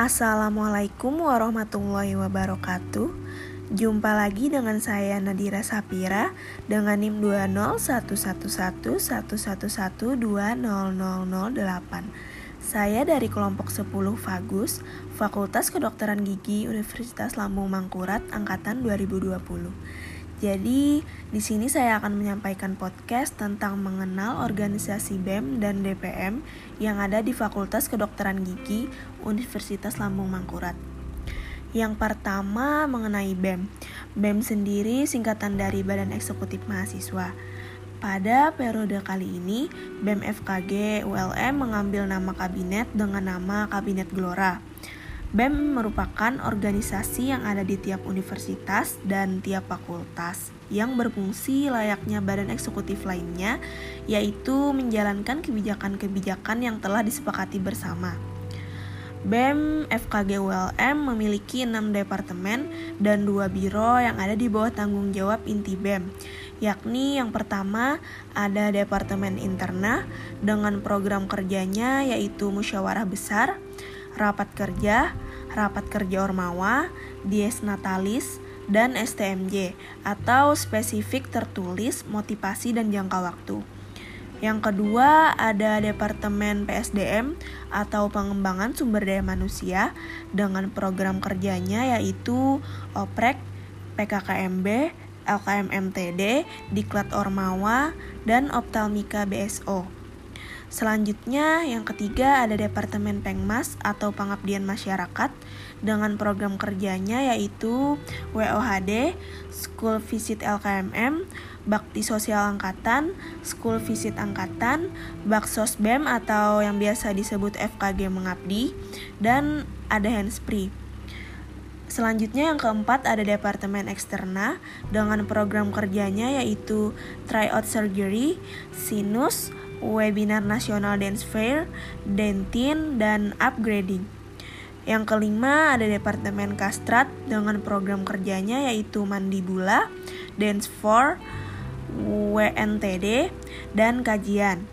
Assalamualaikum warahmatullahi wabarakatuh. Jumpa lagi dengan saya Nadira Sapira dengan NIM 2011111120008. Saya dari kelompok 10 Fagus, Fakultas Kedokteran Gigi Universitas Lambung Mangkurat angkatan 2020. Jadi, di sini saya akan menyampaikan podcast tentang mengenal organisasi BEM dan DPM yang ada di Fakultas Kedokteran Gigi Universitas Lambung Mangkurat. Yang pertama mengenai BEM. BEM sendiri singkatan dari Badan Eksekutif Mahasiswa. Pada periode kali ini, BEM FKG ULM mengambil nama kabinet dengan nama Kabinet Gelora. BEM merupakan organisasi yang ada di tiap universitas dan tiap fakultas yang berfungsi layaknya badan eksekutif lainnya, yaitu menjalankan kebijakan-kebijakan yang telah disepakati bersama. BEM FKG ULM memiliki 6 departemen dan dua biro yang ada di bawah tanggung jawab inti BEM, yakni yang pertama ada Departemen Interna dengan program kerjanya yaitu musyawarah besar, rapat kerja, rapat kerja ormawa, dies natalis, dan STMJ atau spesifik tertulis, motivasi, dan jangka waktu. Yang kedua ada Departemen PSDM atau Pengembangan Sumber Daya Manusia dengan program kerjanya yaitu OPREK, PKKMB, LKMMTD, Diklat Ormawa, dan Optalmika BSO. Selanjutnya, yang ketiga ada Departemen Pengmas atau Pengabdian Masyarakat dengan program kerjanya yaitu WOHD, School Visit LKMM, Bakti Sosial Angkatan, School Visit Angkatan, Baksos BEM atau yang biasa disebut FKG Mengabdi, dan ada Handspree. Selanjutnya yang keempat ada Departemen Eksterna dengan program kerjanya yaitu Tryout Surgery, Sinus, webinar nasional dance fair, dentin, dan upgrading. Yang kelima ada Departemen Kastrat dengan program kerjanya yaitu Mandibula, Dance for, WNTD, dan kajian.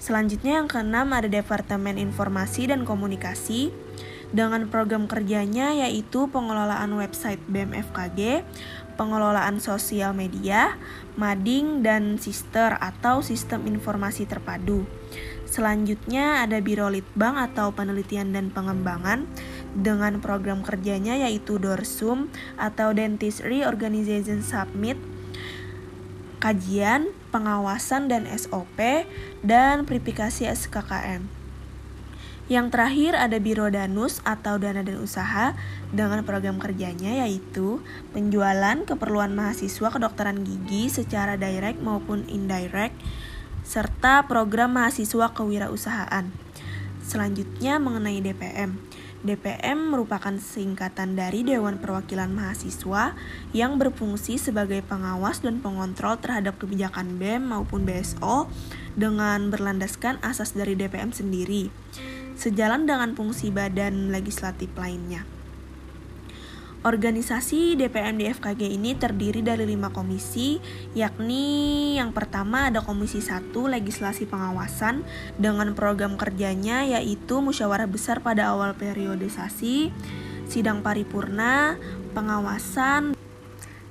Selanjutnya yang keenam ada Departemen Informasi dan Komunikasi dengan program kerjanya yaitu pengelolaan website BMFKG, pengelolaan sosial media, mading, dan sister atau sistem informasi terpadu. Selanjutnya ada Biro Litbang atau penelitian dan pengembangan dengan program kerjanya yaitu Dorsum atau Dentistry Organization Submit, kajian, pengawasan dan SOP, dan verifikasi SKKM. Yang terakhir ada Biro Danus atau Dana dan Usaha dengan program kerjanya yaitu penjualan keperluan mahasiswa kedokteran gigi secara direct maupun indirect serta program mahasiswa kewirausahaan. Selanjutnya mengenai DPM. DPM merupakan singkatan dari Dewan Perwakilan Mahasiswa yang berfungsi sebagai pengawas dan pengontrol terhadap kebijakan BEM maupun BSO dengan berlandaskan asas dari DPM sendiri sejalan dengan fungsi badan legislatif lainnya. Organisasi DPM di FKG ini terdiri dari lima komisi, yakni yang pertama ada Komisi 1 Legislasi Pengawasan dengan program kerjanya yaitu musyawarah besar pada awal periodisasi, sidang paripurna, pengawasan,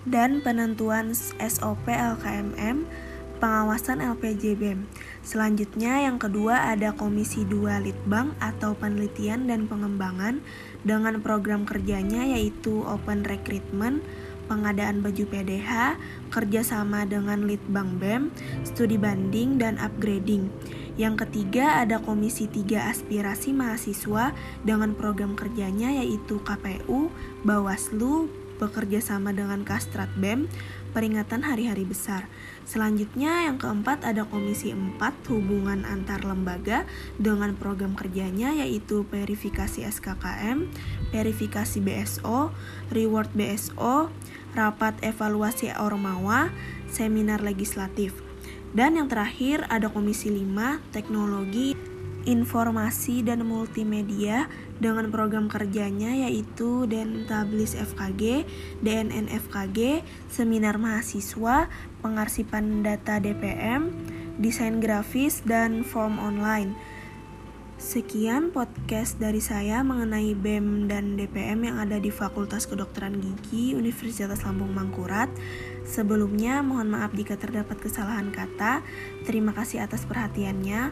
dan penentuan SOP LKMM, pengawasan LPJBM. Selanjutnya yang kedua ada Komisi 2 Litbang atau Penelitian dan Pengembangan dengan program kerjanya yaitu Open Recruitment, pengadaan baju PDH, kerjasama dengan Litbang BEM, studi banding, dan upgrading. Yang ketiga ada Komisi 3 Aspirasi Mahasiswa dengan program kerjanya yaitu KPU, Bawaslu, bekerja sama dengan Kastrat BEM, peringatan hari-hari besar. Selanjutnya yang keempat ada Komisi 4 hubungan antar lembaga dengan program kerjanya yaitu verifikasi SKKM, verifikasi BSO, reward BSO, rapat evaluasi Ormawa, seminar legislatif. Dan yang terakhir ada Komisi 5 teknologi informasi dan multimedia dengan program kerjanya yaitu Dentablis FKG, DNN FKG, Seminar Mahasiswa, Pengarsipan Data DPM, Desain Grafis, dan Form Online. Sekian podcast dari saya mengenai BEM dan DPM yang ada di Fakultas Kedokteran Gigi Universitas Lambung Mangkurat. Sebelumnya, mohon maaf jika terdapat kesalahan kata. Terima kasih atas perhatiannya.